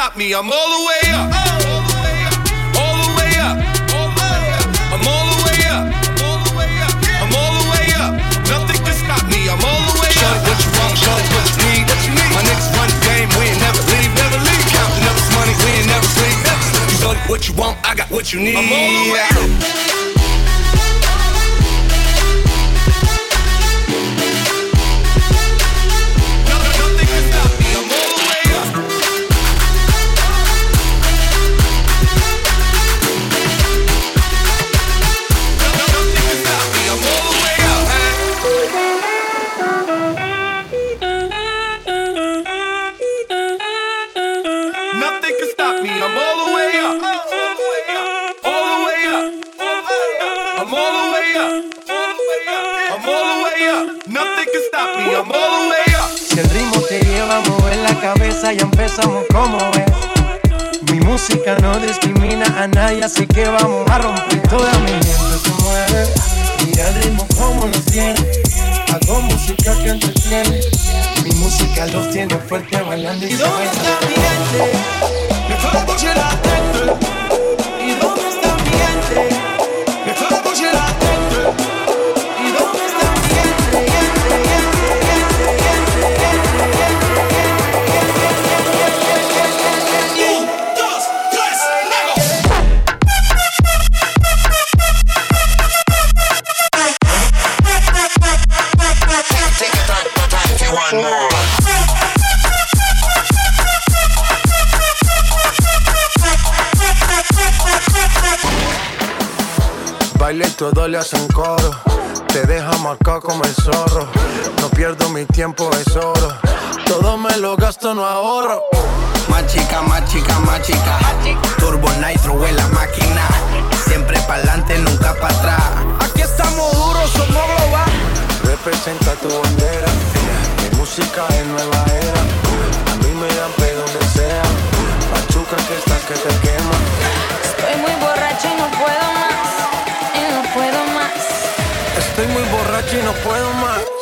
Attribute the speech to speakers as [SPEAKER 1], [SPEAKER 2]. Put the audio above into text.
[SPEAKER 1] stop me. I'm all the way up. All the way up. I'm all the way up. I'm all the way up. Nothing can stop me. I'm all the way up.
[SPEAKER 2] What you want? What you need? My niggas run the game. We ain't never leave. Never leave. Counting up this money. We ain't never what you want? I got what you need.
[SPEAKER 1] I'm all the way up. nobody can stop. I'm all the way up. All the way up. I'm all the way up. All the way up. Nothing can stop me. I'm all the way up.
[SPEAKER 3] Si el ritmo te lleva a mover la cabeza, ya empezamos como ves. Mi música no discrimina a nadie, así que vamos a romper. Toda mi gente se mueve. Mira el ritmo como nos tiene. Hago música que entretiene música los tiene fuerte bailando y,
[SPEAKER 4] ¿Y dónde está mi gente? Me
[SPEAKER 3] Baile y todo le hacen coro. Te deja marcado como el zorro. No pierdo mi tiempo, es oro. Todo me lo gasto, no ahorro.
[SPEAKER 5] Más chica, más chica, más chica. Turbo Nitro en la máquina. Siempre pa'lante, nunca para atrás. Aquí estamos duros, somos global.
[SPEAKER 3] Representa tu bandera. Mi música es nueva era. A mí me dan pe donde sea. Machuca que estás que te quema. Y no puedo más.